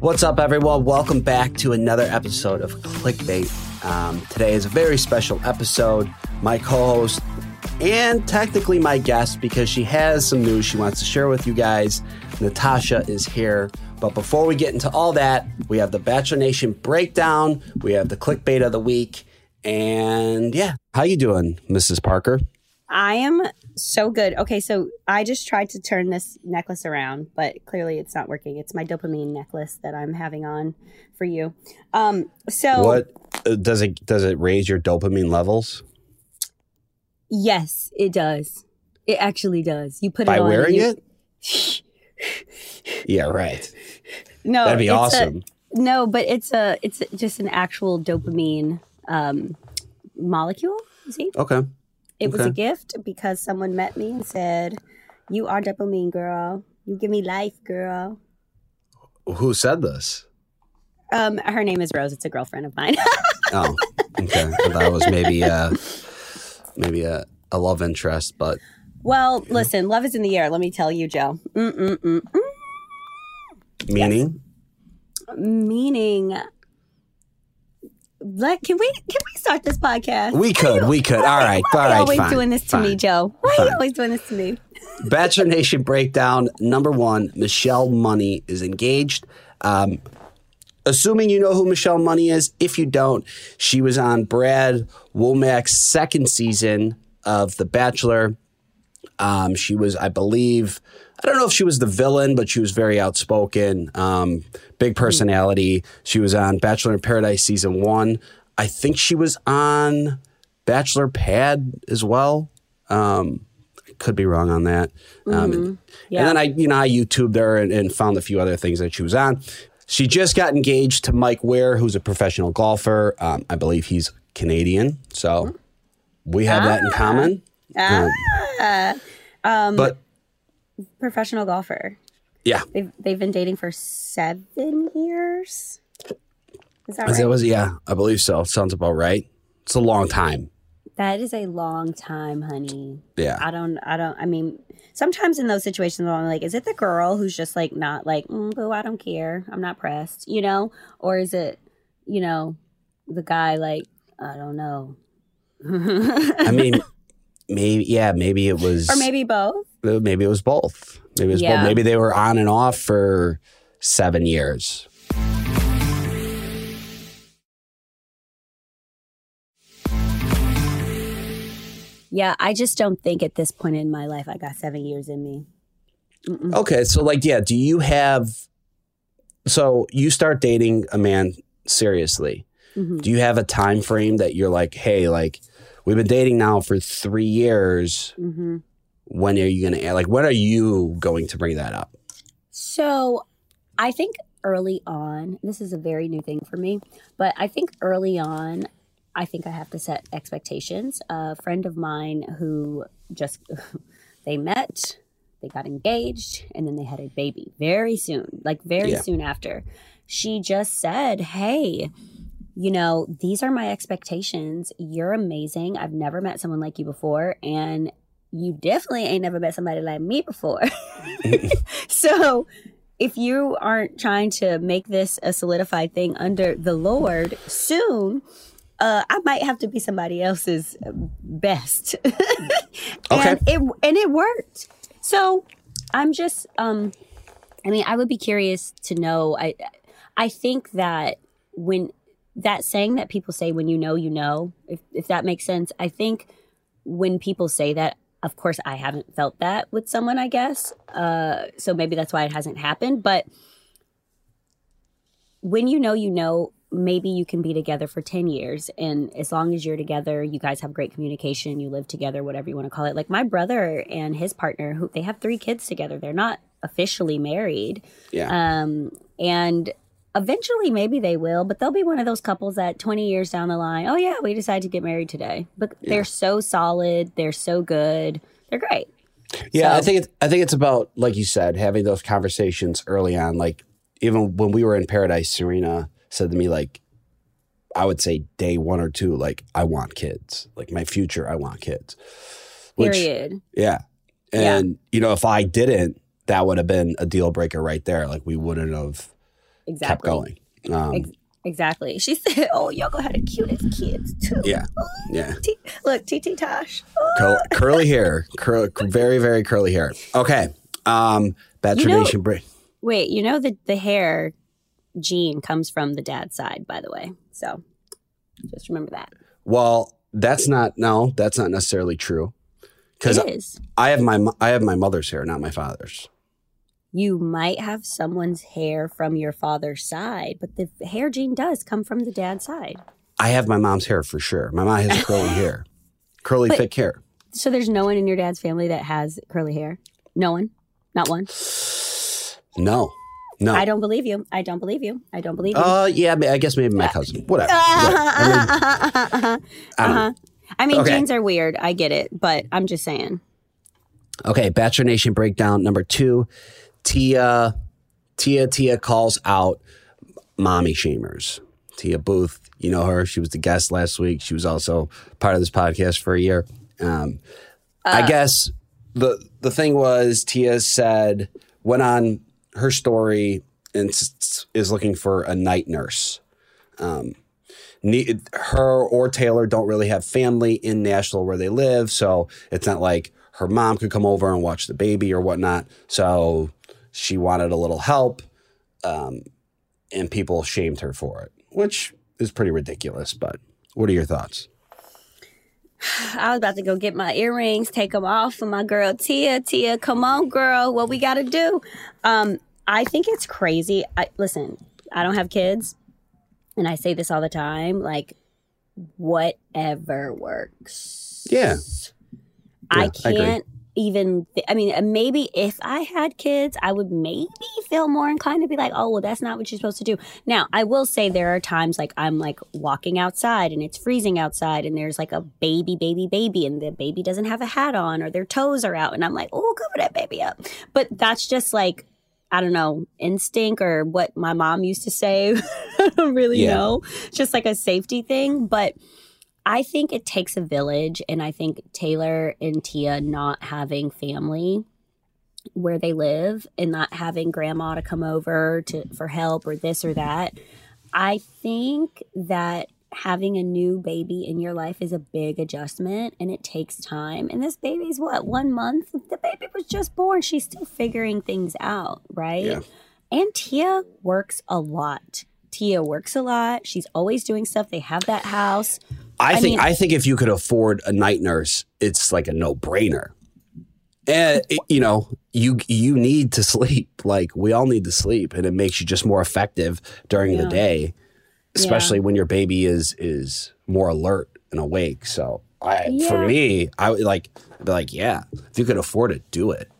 What's up, everyone? Welcome back to another episode of Clickbait. Um, today is a very special episode. My co host, and technically my guest, because she has some news she wants to share with you guys, Natasha is here. But before we get into all that, we have the Bachelor Nation breakdown, we have the Clickbait of the week, and yeah. How you doing, Mrs. Parker? I am so good. Okay, so I just tried to turn this necklace around, but clearly it's not working. It's my dopamine necklace that I'm having on for you. Um, so What uh, does it does it raise your dopamine levels yes, it does. It actually does. You put by it on. wearing and it? Yeah, right. no, That'd be it's a- awesome. no, but it's a it's just an actual dopamine um, molecule. See, okay. It was a gift because someone met me and said, "You are dopamine, girl. You give me life, girl." Who said this? Um, her name is Rose. It's a girlfriend of mine. Oh, okay. I thought it was maybe uh maybe a, a love interest, but well, listen, love is in the air. Let me tell you, Joe. Mm-mm-mm. meaning Meaning, let can we can we start this podcast? we could, we could. All right, all Why are you always fine, doing this to me. Joe? Why are you always doing this to me? Bachelor Nation breakdown number one: Michelle Money is engaged. Um, assuming you know who Michelle Money is, if you don't, she was on Brad Womack's second season of The Bachelor. Um, she was, I believe, I don't know if she was the villain, but she was very outspoken, um, big personality. She was on Bachelor in Paradise season one. I think she was on Bachelor Pad as well. Um, I could be wrong on that. Um, Yeah. And then I, you know, I YouTubed her and, and found a few other things that she was on. She just got engaged to Mike Weir, who's a professional golfer. Um, I believe he's Canadian, so we have that in common. Ah, um, But professional golfer. yeah, They've they've been dating for seven years. Is that right? that was yeah, I believe so. Sounds about right. It's a long time. that is a long time, honey. Yeah. I don't. I don't. I mean, sometimes in those situations, I'm like, is it the girl who's just like not like, mm, boo, I don't care, I'm not pressed, you know, or is it, you know, the guy like, I don't know, I mean, maybe yeah, maybe it was or maybe both. Maybe it was both. Maybe it was Yeah. both. Maybe they were on and off for seven years. Yeah, I just don't think at this point in my life I got seven years in me. Mm-mm. Okay, so like yeah, do you have so you start dating a man seriously. Mhm. Do you have a time frame that you're like, hey, like we've been dating now for three years. Mhm. When are you gonna like when are you going to bring that up? So I think early on, this is a very new thing for me, but I think early on, I think I have to set expectations. A friend of mine who just, they met, they got engaged, and then they had a baby very soon, like very Yeah. soon after. She just said, Hey, you know, these are my expectations. You're amazing. I've never met someone like you before. And you definitely ain't never met somebody like me before. so if you aren't trying to make this a solidified thing under the Lord soon, uh, I might have to be somebody else's best. Okay. and it and it worked. So I'm just um I mean, I would be curious to know. I I think that when that saying that people say when you know you know, if if that makes sense, I think when people say that, of course I haven't felt that with someone, I guess. Uh so maybe that's why it hasn't happened, but when you know you know maybe you can be together for 10 years. And as long as you're together you guys have great communication you live together whatever you want to call it. Like my brother and his partner who they have three kids together. They're not officially married. Yeah. um and eventually maybe they will but they'll be one of those couples that 20 years down the line oh yeah we decided to get married today but Yeah. they're so solid they're so good they're great Yeah, I think it's, I think it's about like you said, having those conversations early on. Like even when we were in Paradise, Serena said to me like, I would say day one or two, like I want kids, like my future, I want kids. Which- period yeah, Yeah. and you know if I didn't, that would have been a deal breaker right there. Like we wouldn't have. Exactly. kept going. Um, Ex- Exactly. She said, "Oh, y'all gonna have the cutest kids too." yeah, yeah. T- look, TT Tosh. Oh. Cur- curly hair, cur- very very curly hair. Okay, um, Bachelor You know- Nation. Wait, you know the the hair gene comes from the dad's side, by the way. So just remember that. Well, that's not no, that's not necessarily true. Because I have my I have my mother's hair, not my father's. You might have someone's hair from your father's side, but the hair gene does come from the dad's side. I have my mom's hair for sure. My mom has curly hair, curly But- thick hair. So there's no one in your dad's family that has curly hair. No one. Not one. No, no. I don't believe you. I don't believe you. I don't believe you. Uh, yeah, I guess maybe my cousin. Whatever. I mean, uh-huh. I. I mean, Okay. genes are weird. I get it, but I'm just saying. Okay, Bachelor Nation breakdown number two. Tia, Tia, Tia calls out mommy shamers. Tia Booth, you know her. She was the guest last week. She was also part of this podcast for a year. Um, I guess the the thing was Tia said went on her story and s- is looking for a night nurse. Um, her or Taylor don't really have family in Nashville where they live, so it's not like her mom could come over and watch the baby or whatnot. So she wanted a little help, um, and people shamed her for it, which is pretty ridiculous. But what are your thoughts? I was about to go get my earrings, take them off for my girl Tia. Tia, come on, girl. What we got to do? Um, I think it's crazy. I, listen, I don't have kids, and I say this all the time. Like, whatever works. Yeah. I Yeah, I can't even. Th- I mean, maybe if I had kids, I would maybe feel more inclined to be like, "Oh, well, that's not what you're supposed to do." Now, I will say there are times like I'm like walking outside and it's freezing outside, and there's like a baby, baby, baby, and the baby doesn't have a hat on or their toes are out, and I'm like, "Oh, cover that baby up." But that's just like. I don't know, instinct or what my mom used to say. I don't really Yeah. know. Just like a safety thing. But I think it takes a village, and I think Taylor and Tia not having family where they live and not having grandma to come over to for help or this or that. I think that having a new baby in your life is a big adjustment and it takes time. And this baby's what, one month? The baby was just born. She's still figuring things out, right? Yeah. And Tia works a lot. Tia works a lot. She's always doing stuff. They have that house. I, I think mean- I think if you could afford a night nurse, it's like a no brainer. And it- you know, you you need to sleep. Like we all need to sleep, and it makes you just more effective during the day, especially when your baby is is more alert and awake. So I, for me, I would like be like, yeah, if you could afford it, do it.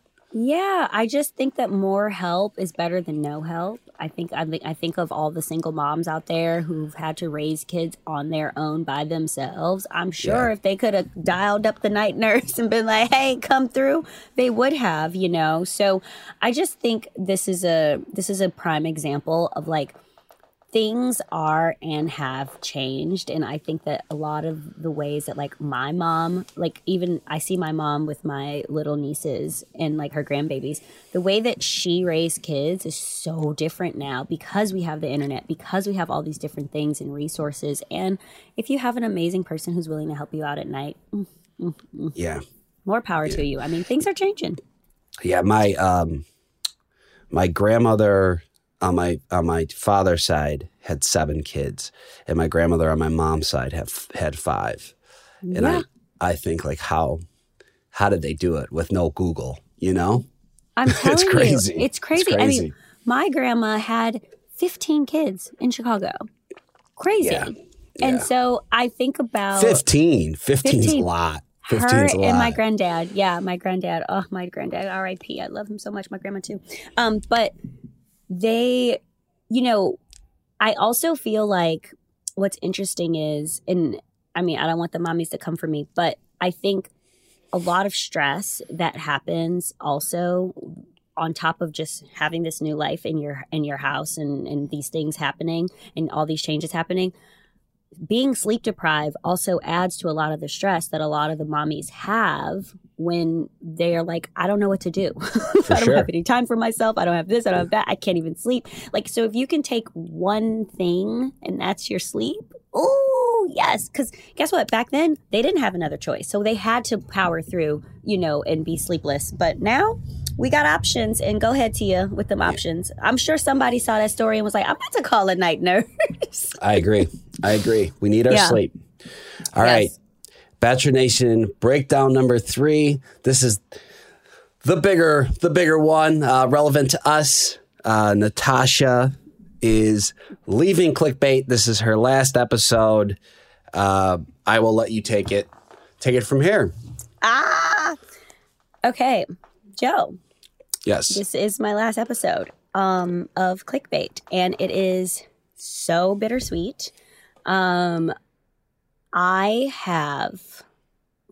Yeah, I just think that more help is better than no help. I think I, think I think of all the single moms out there who've had to raise kids on their own by themselves. I'm sure Yeah. if they could have dialed up the night nurse and been like, "Hey, come through," they would have, you know. So I just think this is a this is a prime example of like things are and have changed. And i think that a lot of the ways that like my mom like even i see my mom with my little nieces and like her grandbabies the way that she raised kids is so different now because we have the internet because we have all these different things and resources. And if you have an amazing person who's willing to help you out at night mm, Yeah. more power to you. I mean things are changing. Yeah, my um my grandmother on my on my father's side had seven kids, and my grandmother on my mom's side have had five. And Yeah. I I think like how how did they do it with no Google? You know, I'm telling crazy. you, it's crazy. It's I mean, my grandma had 15 kids in Chicago. Crazy. Yeah. And Yeah. so I think about 15. 15 is a lot. her 15 is a lot. and my granddad. Yeah, my granddad. Oh, my granddad. R.I.P. I love him so much. My grandma too. Um, but they, you know, I also feel like what's interesting is, and I mean, I don't want the mommies to come for me, but I think a lot of stress that happens also on top of just having this new life in your in your house and and these things happening and all these changes happening being sleep deprived also adds to a lot of the stress that a lot of the mommies have when they're like, I don't know what to do. I don't sure. have any time for myself. I don't have this. I don't have that. I can't even sleep. Like, so if you can take one thing and that's your sleep, oh, yes. Because guess what? Back then, they didn't have another choice. So they had to power through, you know, and be sleepless. But now, we got options and go ahead to you with them options. I'm sure somebody saw that story and was like, I'm about to call a night nurse. I agree. I agree. We need our Yeah. sleep. All right, Yes. Bachelor Nation breakdown number three. This is the bigger, the bigger one, uh, relevant to us. Uh, Natasha is leaving clickbait. This is her last episode. Uh, I will let you take it. Take it from here. ah. Okay, Joe. Yes. This is my last episode um, of Clickbait, and it is so bittersweet. Um, I have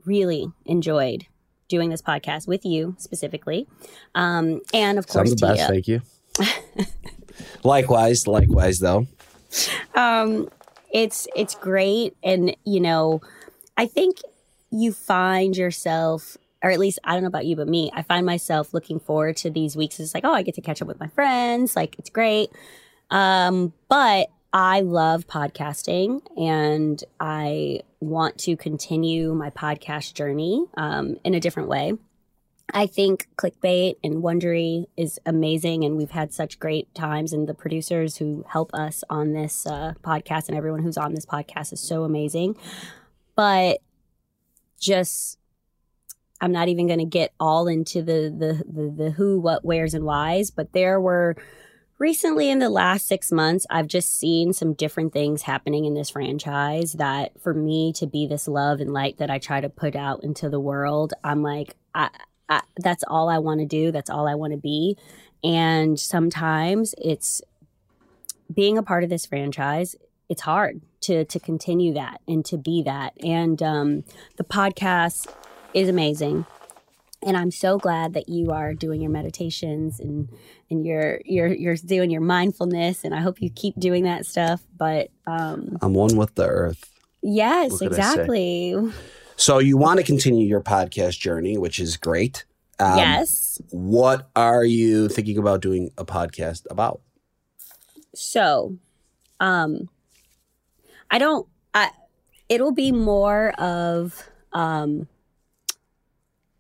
really enjoyed doing this podcast with you specifically, um, and of course Sounds the best. Thank you. likewise, likewise, though. um it's it's great and you know i think you find yourself or at least i don't know about you but me i find myself looking forward to these weeks it's like oh i get to catch up with my friends like it's great um but i love podcasting and i want to continue my podcast journey um, in a different way I think clickbait and Wondery is amazing, and we've had such great times. And the producers who help us on this uh, podcast and everyone who's on this podcast is so amazing. But just, I'm not even going to get all into the, the the the who, what, where's, and whys. But there were recently in the last six months, I've just seen some different things happening in this franchise that for me to be this love and light that I try to put out into the world, I'm like, I, I, that's all I want to do. That's all I want to be. And sometimes it's being a part of this franchise. It's hard to to continue that and to be that. And um, the podcast is amazing. And I'm so glad that you are doing your meditations and and you're you're you're doing your mindfulness. And I hope you keep doing that stuff. But um, I'm one with the earth. yes, What could I say? exactly. So you want to continue your podcast journey, which is great. Um, yes. What are you thinking about doing a podcast about? So, um, I don't. I it'll be more of um.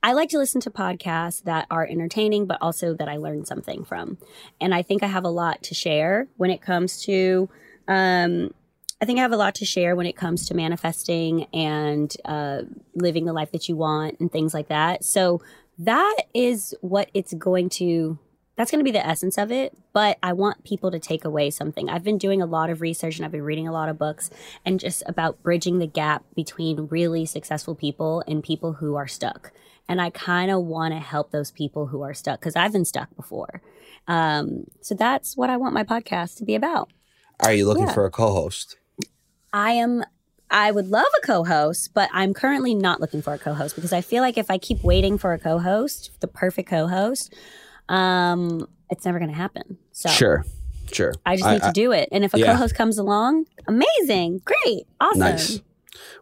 I like to listen to podcasts that are entertaining, but also that I learn something from. And I think I have a lot to share when it comes to. Um, I think I have a lot to share when it comes to manifesting and uh, living the life that you want and things like that. So that is what it's going to that's going to be the essence of it but i want people to take away something i've been doing a lot of research and i've been reading a lot of books and just about bridging the gap between really successful people and people who are stuck and i kind of want to help those people who are stuck because i've been stuck before um, so that's what i want my podcast to be about Are you looking Yeah. for a co-host? I am I would love a co-host, but I'm currently not looking for a co-host because I feel like if I keep waiting for a co-host, the perfect co-host, um, it's never going to happen. So Sure, sure. I just need to do it. And if a yeah. co-host comes along, amazing, great, awesome. Nice.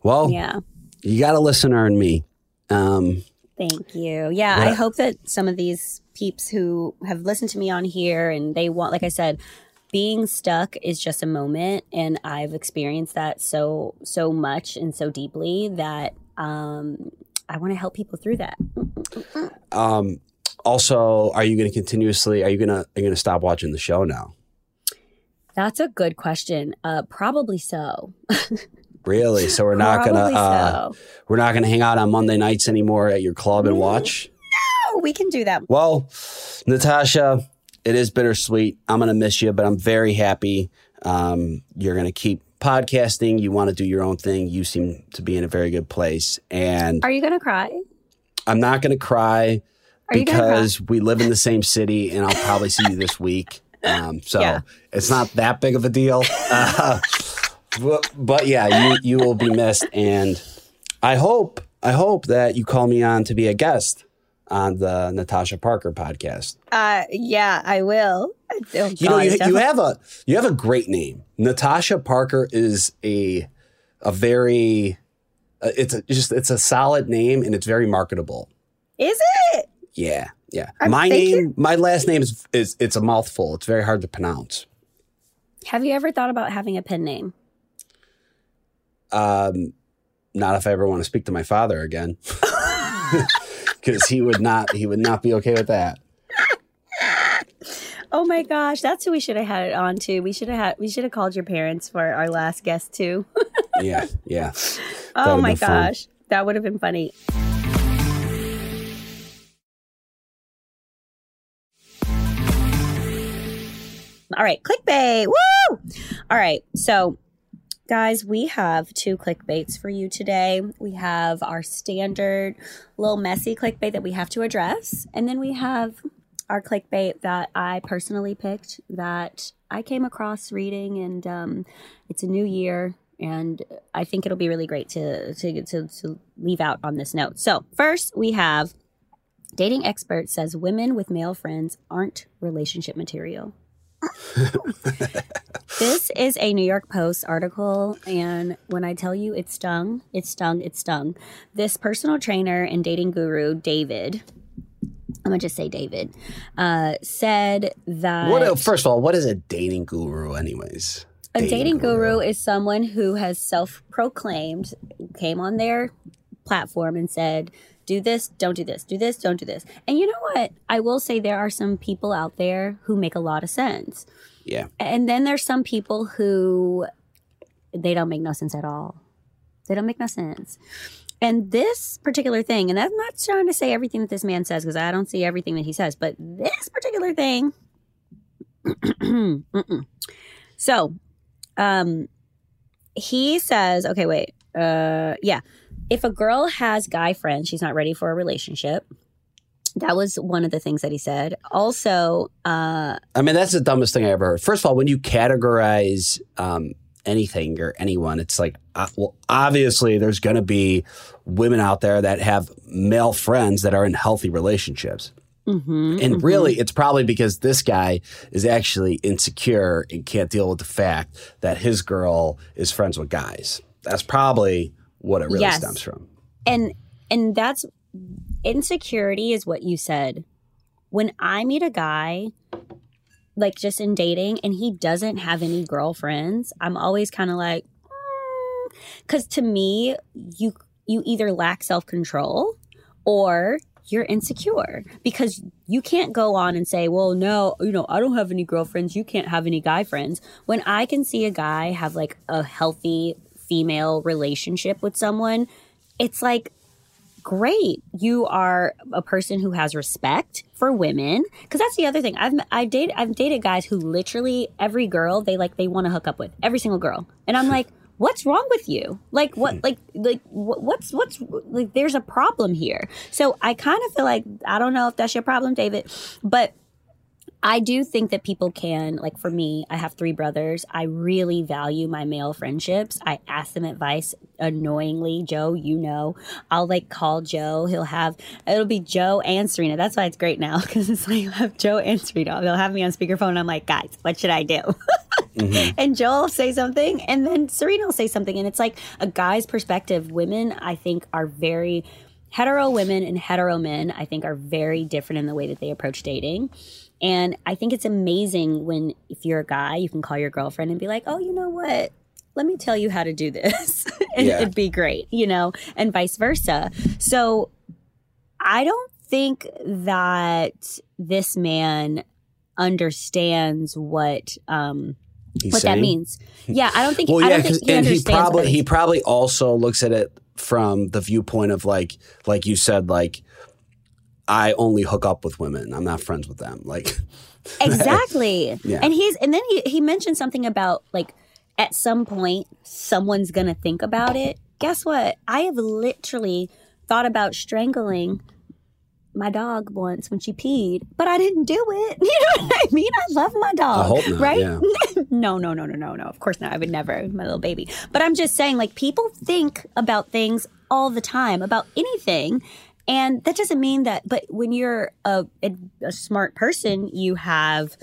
Well, Yeah. you got a listener in me. Um, Thank you. Yeah, I hope that some of these peeps who have listened to me on here and they want, like I said, being stuck is just a moment, and I've experienced that so so much and so deeply that um, I want to help people through that. um, also, are you going to continuously? Are you gonna are you gonna stop watching the show now? That's a good question. Uh, probably so. Really? So we're not gonna uh, so. we're not gonna hang out on Monday nights anymore at your club and Mm. watch. Oh, we can do that. Well, Natasha, it is bittersweet. I'm gonna miss you, but I'm very happy. Um, you're gonna keep podcasting. You want to do your own thing. You seem to be in a very good place, and Are you gonna cry? I'm not gonna cry Are you gonna cry? because we live in the same city, and I'll probably see you this week. Um, so Yeah. it's not that big of a deal. Uh, but, but yeah, you you will be missed, and I hope I hope that you call me on to be a guest on the Natasha Parker podcast. Uh, yeah, I will. Oh, You know, you, you have a you have a great name. Natasha Parker is a a very uh, it's a, just it's a solid name and it's very marketable. Is it? Yeah, yeah. I'm my thinking- name, my last name is is it's a mouthful. It's very hard to pronounce. Have you ever thought about having a pen name? Um, not if I ever want to speak to my father again, because he would not he would not be okay with that. Oh my gosh, that's who we should have had it on to. We should have had we should have called your parents for our last guest too. Yeah, yeah. oh my been fun. gosh. That would have been funny. All right, clickbait. Woo! All right, so guys, we have two clickbaits for you today. We have our standard little messy clickbait that we have to address, and then we have our clickbait that I personally picked that I came across reading, and um, it's a new year, and I think it'll be really great to to to, to leave out on this note. So first, we have dating expert says women with male friends aren't relationship material. This is a New York Post article, and when I tell you it stung, it stung, it stung. This personal trainer and dating guru, David, I'm gonna just say David, uh, said that What? First of all, what is a dating guru, anyways? a dating guru is someone who has self-proclaimed, came on their platform and said, "Do this, don't do this, do this, don't do this." And you know what? I will say there are some people out there who make a lot of sense. Yeah, And then there's some people who they don't make no sense at all. They don't make no sense. And this particular thing, and I'm not trying to say everything that this man says because I don't see everything that he says, but this particular thing. So, um, he says, okay, wait, uh, yeah, if a girl has guy friends, she's not ready for a relationship. That was one of the things that he said. Also, uh, I mean that's the dumbest thing I ever heard. First of all, when you categorize um, anything or anyone, it's like, uh, well, obviously there's going to be women out there that have male friends that are in healthy relationships. mhm, And mhm. really, it's probably because this guy is actually insecure and can't deal with the fact that his girl is friends with guys. That's probably what it really Yes. stems from. and and that's insecurity is what you said when i meet a guy like just in dating and he doesn't have any girlfriends i'm always kind of like mm. because to me you you either lack self-control or you're insecure because you can't go on and say well no you know i don't have any girlfriends you can't have any guy friends when i can see a guy have like a healthy female relationship with someone it's like great. You are a person who has respect for women. Because that's the other thing. I've i date i've dated guys who literally every girl they like they want to hook up with every single girl. And i'm like what's wrong with you? Like what hmm. like like what's what's like there's a problem here. So i kind of feel like i don't know if that's your problem david but I do think that people can, like for me, I have three brothers. I really value my male friendships. I ask them advice annoyingly. Joe, you know, I'll like call Joe. He'll have, it'll be Joe and Serena. That's why it's great now because it's like have Joe and Serena. They'll have me on speakerphone and I'm like, guys, what should I do? Mhm. and Joel will say something, and then Serena will say something, and it's like a guy's perspective. Women, I think, are very hetero women and hetero men. I think are very different in the way that they approach dating. And I think it's amazing when, if you're a guy, you can call your girlfriend and be like, "Oh, you know what? Let me tell you how to do this," and Yeah. it'd be great, you know, and vice versa. So, I don't think that this man understands what um, He's what that means. Yeah, I don't think. Well, I yeah, don't think he and he probably he probably also looks at it from the viewpoint of like like you said like I only hook up with women. I'm not friends with them. Like exactly. Yeah. And he's and then he he mentioned something about like at some point someone's gonna think about it. Guess what? I have literally thought about strangling my dog once when she peed, but I didn't do it. You know what I mean? I love my dog. Not, right? yeah. no, no, no, no, no, no. Of course not. I would never, my little baby. But I'm just saying, like, people think about things all the time, about anything. And that doesn't mean that, but when you're a, a, a smart person, you have,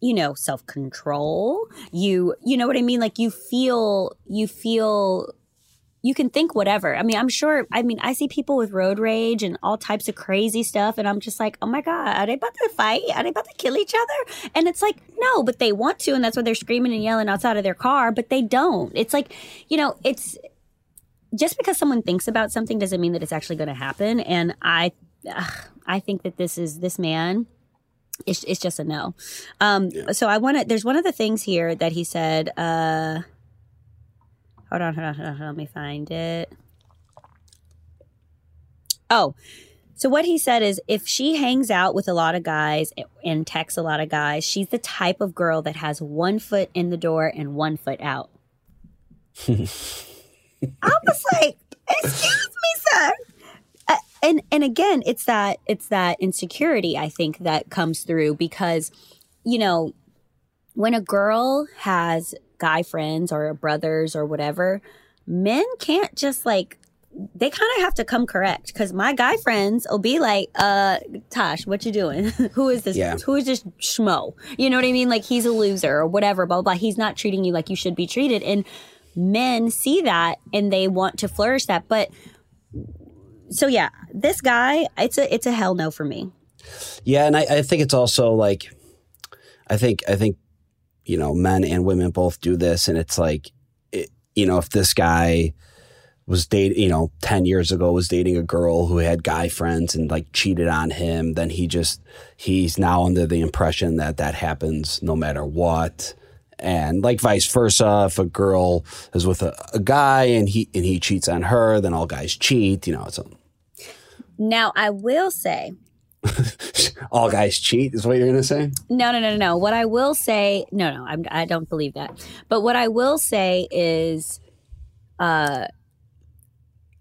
you know, self control. You, you know what I mean? Like, you feel, you feel you can think whatever. I mean, I'm sure. I mean, I see people with road rage and all types of crazy stuff, and I'm just like, oh my god, are they about to fight? Are they about to kill each other? And it's like, no, but they want to, and that's why they're screaming and yelling outside of their car, but they don't. It's like, you know, it's just because someone thinks about something doesn't mean that it's actually going to happen. And I, I think that this is this man. It's, it's just a no. Um, yeah. So I want to. There's one of the things here that he said. Uh, hold on, hold on, hold on. Let me find it. Oh, so what he said is if she hangs out with a lot of guys and texts a lot of guys, she's the type of girl that has one foot in the door and one foot out. I was like, excuse me, sir. Uh, and and again, it's that it's that insecurity I think that comes through because, you know, when a girl has guy friends or brothers or whatever, men can't just like they kind of have to come correct because my guy friends will be like, uh, Tosh, what you doing? who is this? Yeah. Who is this schmo? You know what I mean? Like he's a loser or whatever, blah, blah, blah. He's not treating you like you should be treated. And men see that and they want to flourish that. But so yeah, this guy, it's a it's a hell no for me. Yeah, and I, I think it's also like I think I think you know men and women both do this, and it's like it, you know if this guy was dating, you know, 10 years ago was dating a girl who had guy friends and like cheated on him, then he just, he's now under the impression that that happens no matter what and like vice versa if a girl is with a, a, guy and he and he cheats on her then all guys cheat you know so. Now i will say all guys cheat is what you're gonna say? No no no no what i will say no no I'm, i don't believe that. But what i will say is uh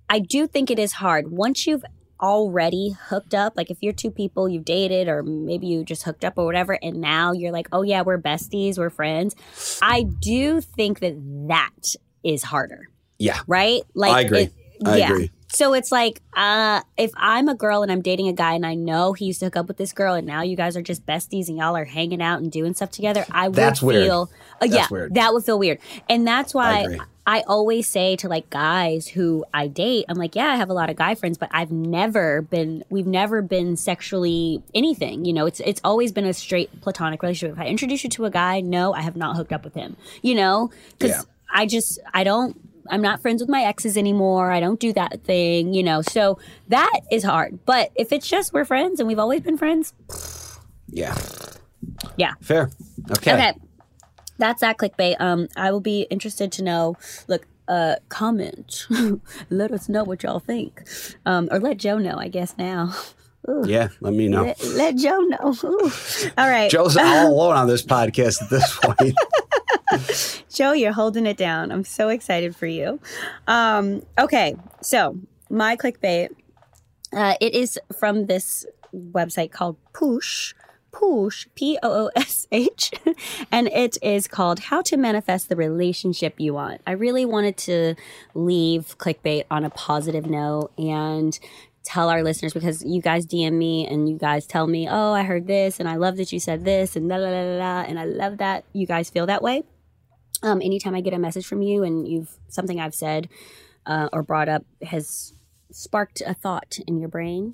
i do think it is hard. Once you've already hooked up, like if you're two people you've dated or maybe you just hooked up or whatever, and now you're like, oh yeah, we're besties, we're friends. I do think that that is harder. Yeah. Right? Like I agree. It, I yeah. agree. So it's like, uh, if I'm a girl and I'm dating a guy and I know he used to hook up with this girl and now you guys are just besties and y'all are hanging out and doing stuff together, I would that's feel, uh, yeah, weird. that would feel weird. And that's why I, I always say to like guys who I date, I'm like, yeah, I have a lot of guy friends, but I've never been, we've never been sexually anything. You know, it's it's always been a straight platonic relationship. If I introduce you to a guy, no, I have not hooked up with him. You know, because yeah. I just I don't I'm not friends with my exes anymore. I don't do that thing, you know. So that is hard. But if it's just we're friends and we've always been friends, yeah, yeah, fair. Okay, okay. That's that clickbait. Um, I will be interested to know. Look, uh, comment. let us know what y'all think, um, or let Joe know. I guess now. Ooh. Yeah, let me know. Let, let Joe know. Ooh. All right. Joe's all alone on this podcast at this point. Joe, you're holding it down. I'm so excited for you. Um, okay, so my clickbait. Uh, it is from this website called Poosh. Poosh, P O O S H, and it is called How to Manifest the Relationship You Want. I really wanted to leave clickbait on a positive note and tell our listeners because you guys DM me and you guys tell me, oh, I heard this and I love that you said this and la la la la, and I love that you guys feel that way. Um, anytime I get a message from you and you've something I've said uh, or brought up has sparked a thought in your brain.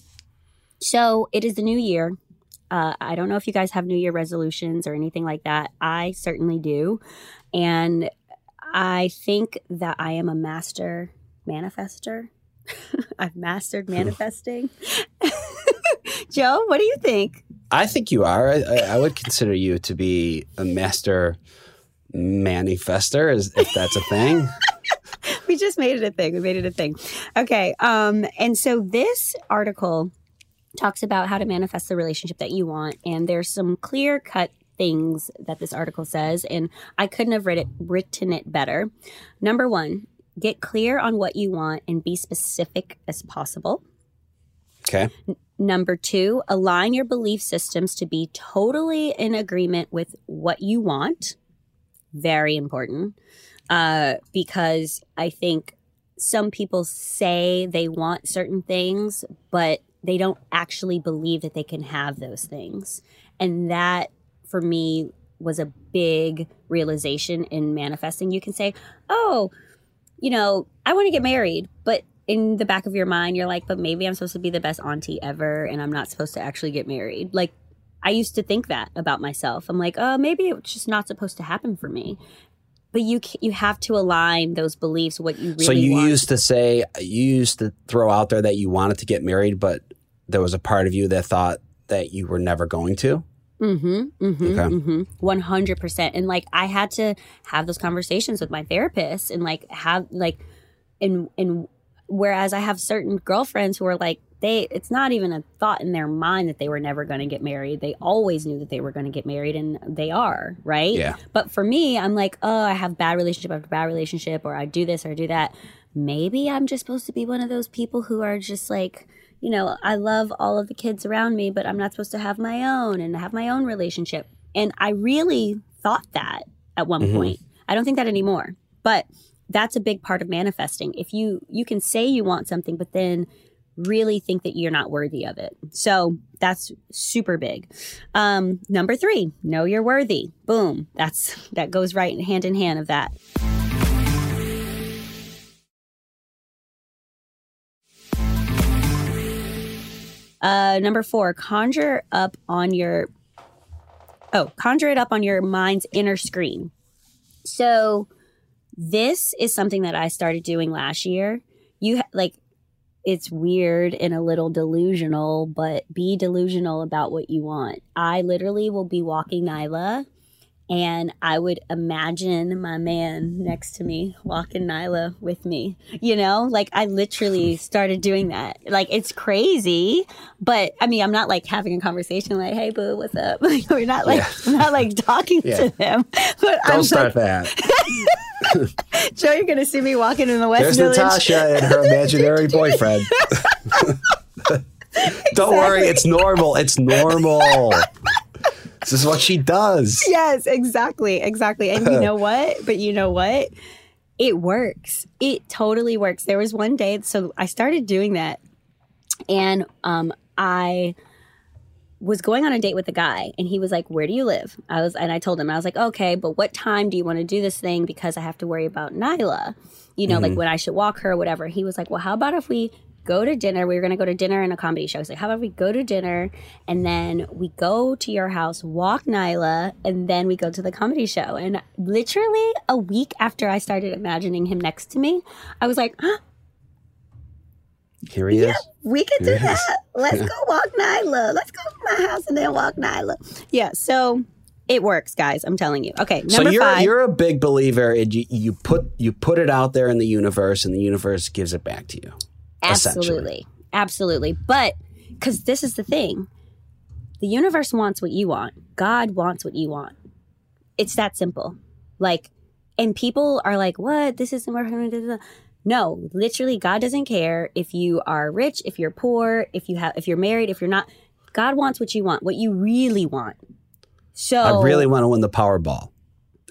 So it is the new year. Uh, I don't know if you guys have New Year resolutions or anything like that. I certainly do. And I think that I am a master manifester. I've mastered manifesting. Joe, what do you think? I think you are. I, I, would consider you to be a master manifester, is if that's a thing. we just made it a thing. We made it a thing. Okay. Um, and so this article talks about how to manifest the relationship that you want. And there's some clear cut things that this article says. And I couldn't have read it, written it better. Number one, get clear on what you want and be specific as possible. Okay. N- number two, align your belief systems to be totally in agreement with what you want very important uh, because I think some people say they want certain things, but they don't actually believe that they can have those things. And that for me was a big realization in manifesting. You can say, oh, you know, I want to get married, but in the back of your mind, you're like, but maybe I'm supposed to be the best auntie ever and I'm not supposed to actually get married. Like, I used to think that about myself. I'm like, oh, maybe it's just not supposed to happen for me. But you you have to align those beliefs what you really want. so you want. used to say you used to throw out there that you wanted to get married, but there was a part of you that thought that you were never going to. Mm-hmm. Mm-hmm. Mm-hmm. One hundred percent. And like I had to have those conversations with my therapist and like have like and and whereas I have certain girlfriends who are like they it's not even a thought in their mind that they were never going to get married. They always knew that they were going to get married and they are, right? Yeah. But for me, I'm like, oh, I have bad relationship after bad relationship or I do this or I do that. Maybe I'm just supposed to be one of those people who are just like you know, I love all of the kids around me, but I'm not supposed to have my own and have my own relationship. And I really thought that at one Mhm. point. I don't think that anymore. But that's a big part of manifesting. If you you can say you want something but then really think that you're not worthy of it. So that's super big. Um number 3, know you're worthy. Boom. That's that goes right hand in hand of that. Uh, number four, conjure up on your oh, conjure it up on your mind's inner screen. So this is something that I started doing last year. You like it's weird and a little delusional, but be delusional about what you want. I literally will be walking Nyla and I would imagine my man next to me walking Nyla with me. You know, like I literally started doing that. Like it's crazy, but I mean, I'm not like having a conversation like, "Hey, boo, what's up?" Like we're not like Yeah. I'm not like talking Yeah. to them. But Don't I'm start that. like, Joe, you're gonna see me walking in the West There's Village. Natasha and her imaginary boyfriend. Don't worry, it's normal. It's normal. This is what she does. Yes, exactly, exactly. And you know what? But you know what? It works. It totally works. There was one day, so I started doing that, and um, I was going on a date with a guy, and he was like, "Where do you live?" I was, and I told him, I was like, "Okay, but what time do you want to do this thing? Because I have to worry about Nyla. You know, like when I should walk her, or whatever." He was like, "Well, how about if we?" Go to dinner. We were going to go to dinner and a comedy show. I was like, how about we go to dinner and then we go to your house, walk Nyla, and then we go to the comedy show. And literally a week after I started imagining him next to me, I was like, "Huh, Here he is. we can do that. Let's go walk Nyla. Let's go to my house and then walk Nyla. Yeah, so it works, guys. I'm telling you. Okay, So you're five. you're a big believer and you, you put you put it out there in the universe and the universe gives it back to you. Absolutely. Absolutely. But because this is the thing the universe wants what you want, God wants what you want. It's that simple. Like, and people are like, what? This isn't working. No, literally, God doesn't care if you are rich, if you're poor, if you have, if you're married, if you're not. God wants what you want, what you really want. So I really want to win the Powerball.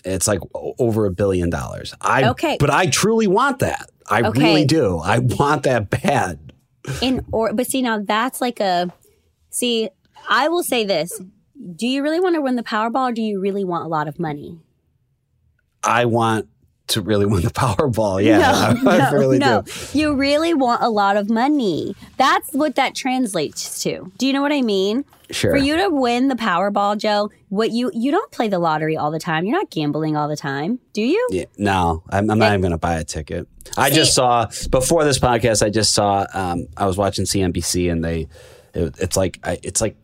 It's like over a billion dollars. I Okay. but I truly want that. I Okay. really do. I want that bad. in or but see now that's like a see i will say this do you really want to win the powerball or do you really want a lot of money I want to really win the Powerball. Yeah, no, I, no, really no. do. you really want a lot of money that's what that translates to do you know what i mean Sure. for you to win the powerball joe what you you don't play the lottery all the time you're not gambling all the time do you Yeah, no, I'm, I'm not even going to buy a ticket. I just saw before this podcast. I just saw. Um, I was watching CNBC, and they, it, it's like I- it's like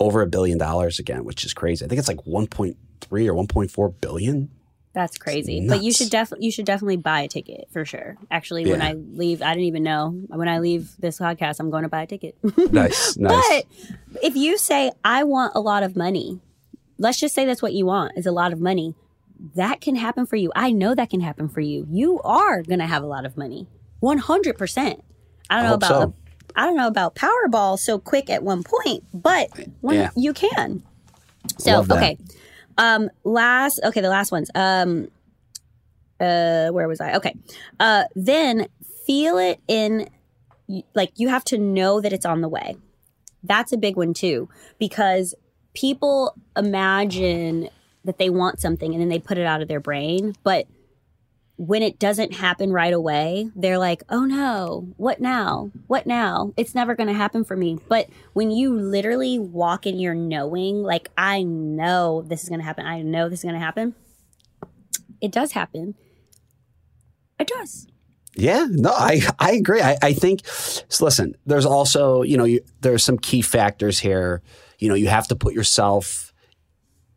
over a billion dollars again, which is crazy. I think it's like 1.3 or 1.4 billion. That's crazy. But you should definitely you should definitely buy a ticket for sure. Actually, when I leave, I didn't even know. When I leave this podcast, I'm going to buy a ticket. Nice, nice. But if you say I want a lot of money, let's just say that's what you want is a lot of money. That can happen for you. I know that can happen for you. You are going to have a lot of money. 100%. I don't know about so. I don't know about Powerball so quick at one point, but when Yeah. you can. So, okay. Um last okay, the last ones. Um uh where was I? Okay. Uh then feel it in like you have to know that it's on the way. That's a big one too because people imagine that they want something and then they put it out of their brain, but when it doesn't happen right away, they're like, oh no, what now? What now? It's never going to happen for me. But when you literally walk in your knowing, like, I know this is going to happen, I know this is going to happen, it does happen. It does. Yeah, no, I, I agree. I, I think, so listen, there's also, you know, you, there's some key factors here. You know, you have to put yourself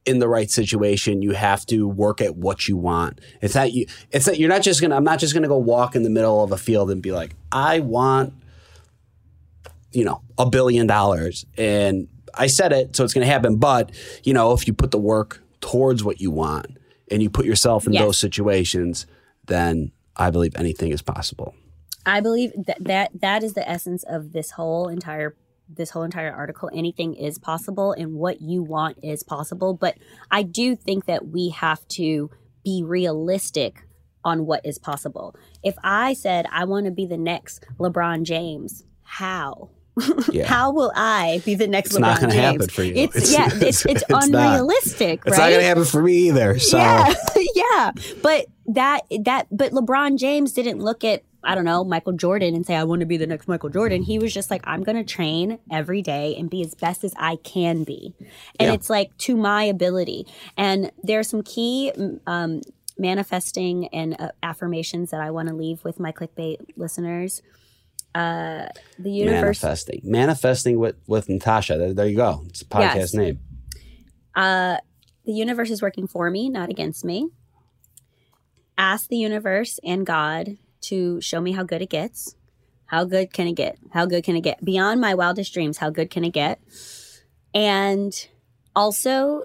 in the right situation, you have to work at what you want. It's not you. It's not you're not just gonna. I'm not just gonna go walk in the middle of a field and be like, I want, you know, a billion dollars, and I said it, so it's gonna happen. But you know, if you put the work towards what you want and you put yourself in Yes. those situations, then I believe anything is possible. I believe that that that is the essence of this whole entire this whole entire article. Anything is possible, and what you want is possible. But I do think that we have to be realistic on what is possible. If I said I want to be the next LeBron James, how? Yeah. How will I be the next It's LeBron not gonna James? happen for you. It's, It's- yeah, it's- it's, it's, it's not. unrealistic, It's right? not gonna happen for me either. So Yeah, yeah. But that that but LeBron James didn't look at I don't know Michael Jordan and say I want to be the next Michael Jordan. He was just like I'm going to train every day and be as best as I can be, and Yeah. it's like to my ability. And there's some key um, manifesting and uh, affirmations that I want to leave with my clickbait listeners. Uh, the universe manifesting, manifesting with with Natasha. There, there you go. It's a podcast Yes. name. Uh, the universe is working for me, not against me. Ask the universe and God to show me how good it gets. How good can it get? How good can it get? Beyond my wildest dreams, how good can it get? And also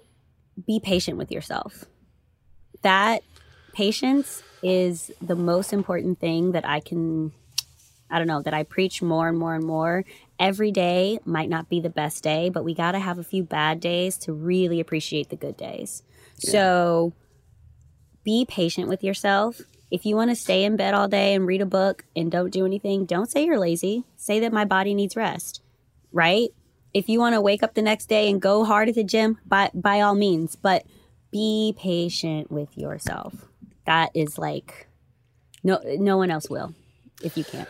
be patient with yourself. That patience is the most important thing that I can, I don't know, that I preach more and more and more every day might not be the best day, but we got to have a few bad days to really appreciate the good days. So be patient with yourself. If you want to stay in bed all day and read a book and don't do anything, don't say you're lazy. Say that my body needs rest, right? If you want to wake up the next day and go hard at the gym, by by all means, but be patient with yourself. That is like no no one else will if you can't.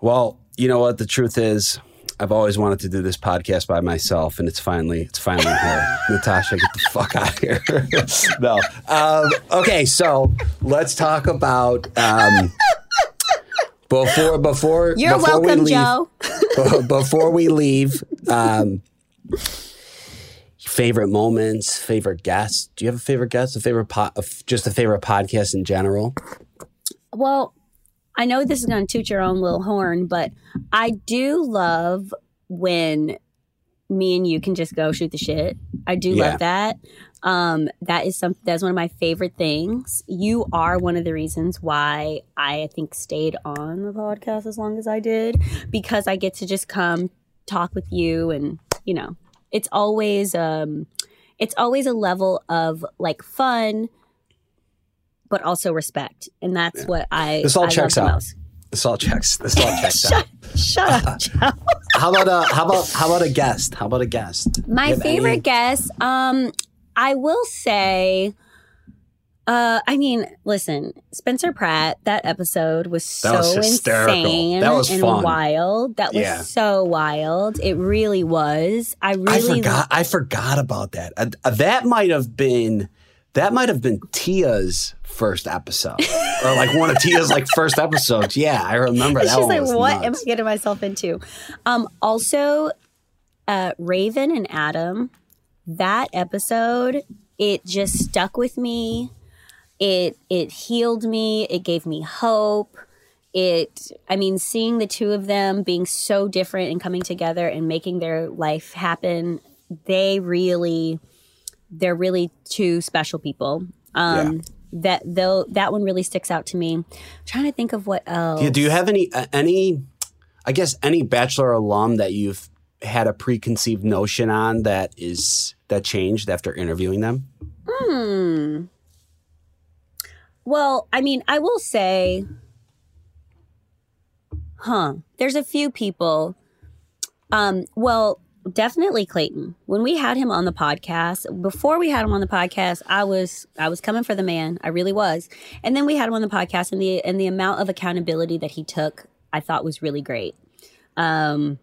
Well, you know what the truth is. I've always wanted to do this podcast by myself, and it's finally it's finally here. Natasha, get the fuck out of here. no. Um, okay, so let's talk about um, before before You're before we welcome, leave, Joe. before we leave. Um, favorite moments, favorite guests. Do you have a favorite guest? A favorite po- just a favorite podcast in general? Well, I know this is going to toot your own little horn, but I do love when me and you can just go shoot the shit. I do Yeah. love that. Um, that is some that's one of my favorite things. You are one of the reasons why I, I think stayed on the podcast as long as I did because I get to just come talk with you and you know, it's always um it's always a level of like fun but also respect. And that's what I This all I checks out. most. This all checks. This all checks out. Shut, shut up, Joe. How about a how about how about a guest? How about a guest? My favorite any- guest, um, I will say, uh, I mean, listen, Spencer Pratt. That episode was so That was insane That was and fun. wild. That was Yeah. so wild. It really was. I I really forgot. I forgot about that. Uh, that might have been that might have been Tia's first episode, or like one of Tia's like first episodes. Yeah, I remember that She's like, was what am. I getting myself into? Um, also, uh, Raven and Adam, that episode, it just stuck with me. It it healed me. It gave me hope. It, I mean, seeing the two of them being so different and coming together and making their life happen, they really, they're really two special people. Um, That though that one really sticks out to me. I'm trying to think of what else. Yeah, do you have any uh, any? I guess any Bachelor alum that you've had a preconceived notion on that is that changed after interviewing them. Hmm. Well, I mean, I will say, huh? There's a few people. Um. Well, definitely Clayton. When we had him on the podcast, before we had him on the podcast, I was I was coming for the man. I really was. And then we had him on the podcast and the and the amount of accountability that he took, I thought was really great. Um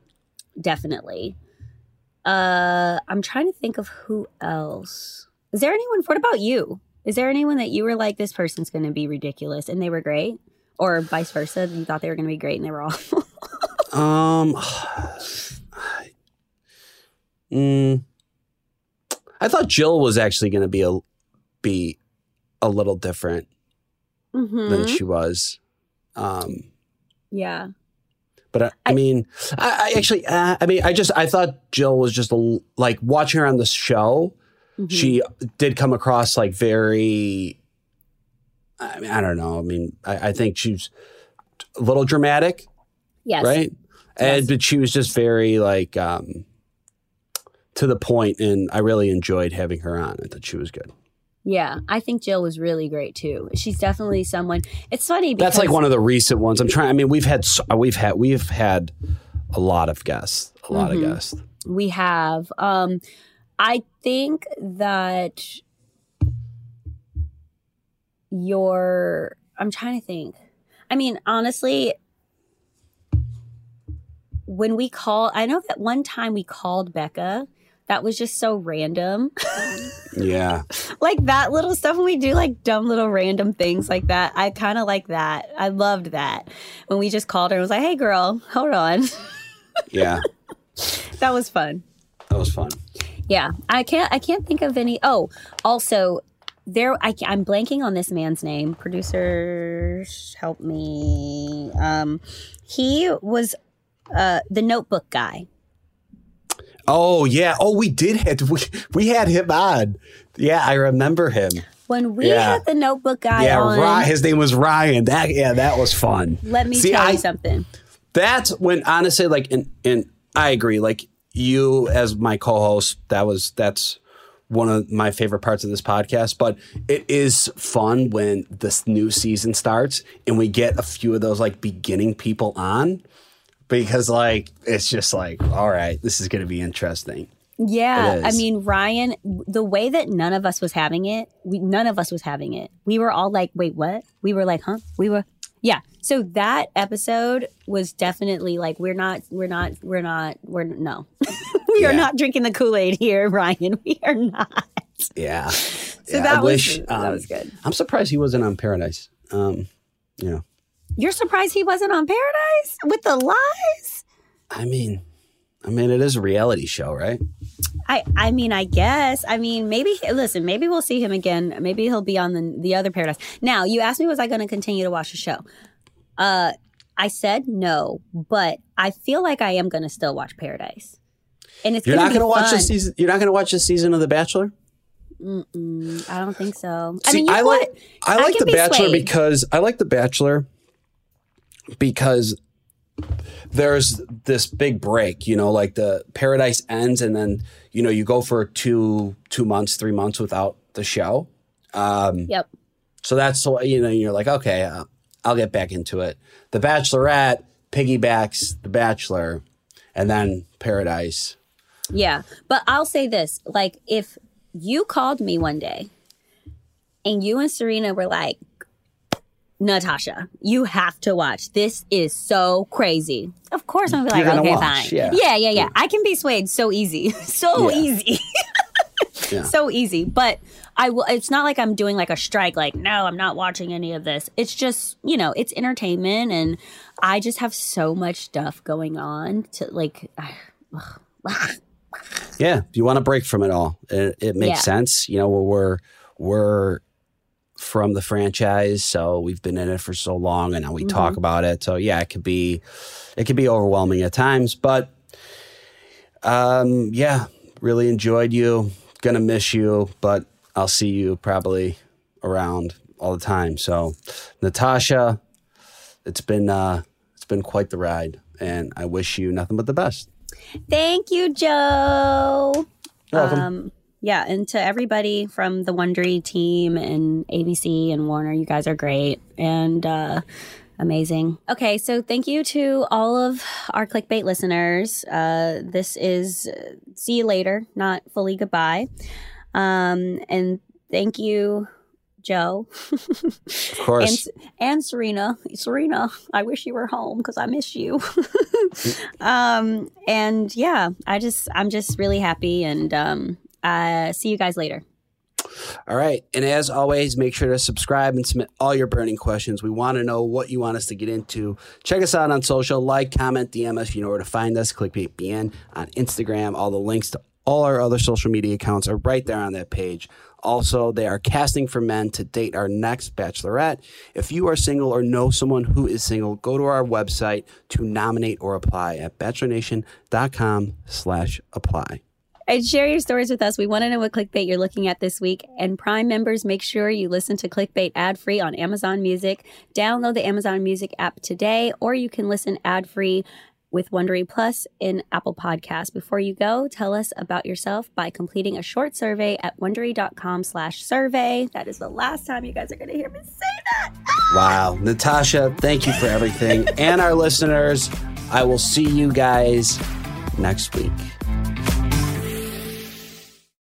definitely. Uh I'm trying to think of who else. Is there anyone what about you? Is there anyone that you were like this person's going to be ridiculous and they were great? Or vice versa, you thought they were going to be great and they were awful? Um, mm, I thought Jill was actually going to be a be a little different Mhm. than she was. Um, Yeah. but I, I I- mean, I, I actually, uh, I mean, I just I thought Jill was just a, like watching her on the show. Mhm. She did come across like very. I mean, I don't know. I mean, I, I think she's a little dramatic. yes. right? And but she was just very like um to the point and I really enjoyed having her on. I thought she was good. Yeah, I think Jill was really great too. She's definitely someone. It's funny because That's like one of the recent ones. I'm trying I mean we've had we've had we've had a lot of guests, a lot Mhm. of guests. we have. Um, I think that your. I'm trying to think. I mean, honestly, when we call, I know that one time we called Becca. That was just so random. Yeah. like that little stuff when we do like dumb little random things like that. I kind of like that. I loved that when we just called her and was like, "Hey, girl, hold on." Yeah. that was fun. That was fun. Yeah, I can't. I can't think of any. Oh, also, there. I, I'm blanking on this man's name. Producers, help me. Um, he was uh the Notebook guy. Oh yeah. Oh, we did have we, we had him on. Yeah, I remember him. When we Yeah. had the Notebook guy yeah, on, Ry- his name was Ryan. That yeah, that was fun. let me See, tell I- you something. That's when honestly, like, and and I agree. Like you as my co-host, that was that's one of my favorite parts of this podcast. But it is fun when this new season starts and we get a few of those like beginning people on because like it's just like, all right, this is going to be interesting. Yeah, I mean, Ryan, the way that none of us was having it, we none of us was having it. We were all like, "Wait, what?" We were like, "Huh?" We were, yeah. So that episode was definitely like, we're not, we're not, we're not, we're no, we are not drinking the Kool Aid here, Ryan. We are not. Yeah. So Yeah, that I was wish, that um, was good. I'm surprised he wasn't on Paradise. Um, you know, You're surprised he wasn't on Paradise with the lies? I mean, I mean, it is a reality show, right? I, I mean, I guess. I mean, maybe. Listen, maybe we'll see him again. Maybe he'll be on the the other Paradise. Now, you asked me, was I going to continue to watch the show? Uh, I said no, but I feel like I am going to still watch Paradise. And it's You're gonna not going to watch the season. You're not going to watch the season of The Bachelor. Mm-mm, I don't think so. I mean, you I like? I I like can The be Bachelor swayed. because I like The Bachelor because there's this big break. You know, like the Paradise ends, and then you know you go for two two months, three months without the show. Um, Yep. so that's why you know you're like, okay, uh, I'll get back into it. The Bachelorette piggybacks The Bachelor, and then Paradise. Yeah. But I'll say this like, if you called me one day and you and Serena were like, Natasha, you have to watch. This is so crazy. Of course, I'm gonna be like, gonna okay, watch, fine. yeah. yeah, yeah, yeah. I can be swayed so easy, so Yeah. easy, Yeah. so easy. But I will. It's not like I'm doing like a strike. Like, no, I'm not watching any of this. It's just you know, it's entertainment, and I just have so much stuff going on to like. Yeah, you want to break from it all. It, it makes Yeah. sense. You know, we're we're from the franchise, so we've been in it for so long, and now we talk about it. So yeah, it could be it could be overwhelming at times, but um, yeah, really enjoyed you. Gonna miss you, but I'll see you probably around all the time. So, Natasha, it's been uh, it's been quite the ride, and I wish you nothing but the best. Thank you, Joe. You're welcome. Um, yeah, and to everybody from the Wondery team and ABC and Warner, you guys are great. And uh, Amazing. Okay, so thank you to all of our clickbait listeners. Uh, this is uh, see you later, not fully goodbye. Um, and thank you, Joe. Of course. and, and Serena. Serena, I wish you were home because I miss you. um, and yeah, I just I'm just really happy and um, uh, see you guys later. All right. And as always, make sure to subscribe and submit all your burning questions. We want to know what you want us to get into. Check us out on social, like, comment, DM us you know where to find us. Clickbait BN on Instagram. All the links to all our other social media accounts are right there on that page. Also, they are casting for men to date our next bachelorette. If you are single or know someone who is single, go to our website to nominate or apply at bachelornation.com slash apply. And share your stories with us. We want to know what clickbait you're looking at this week. And Prime members, make sure you listen to clickbait ad free on Amazon Music. Download the Amazon Music app today, or you can listen ad free with Wondery Plus in Apple Podcasts. Before you go, tell us about yourself by completing a short survey at wondery.com slash survey. That is the last time you guys are going to hear me say that. Ah! Wow. Natasha, thank you for everything. and our listeners, I will see you guys next week.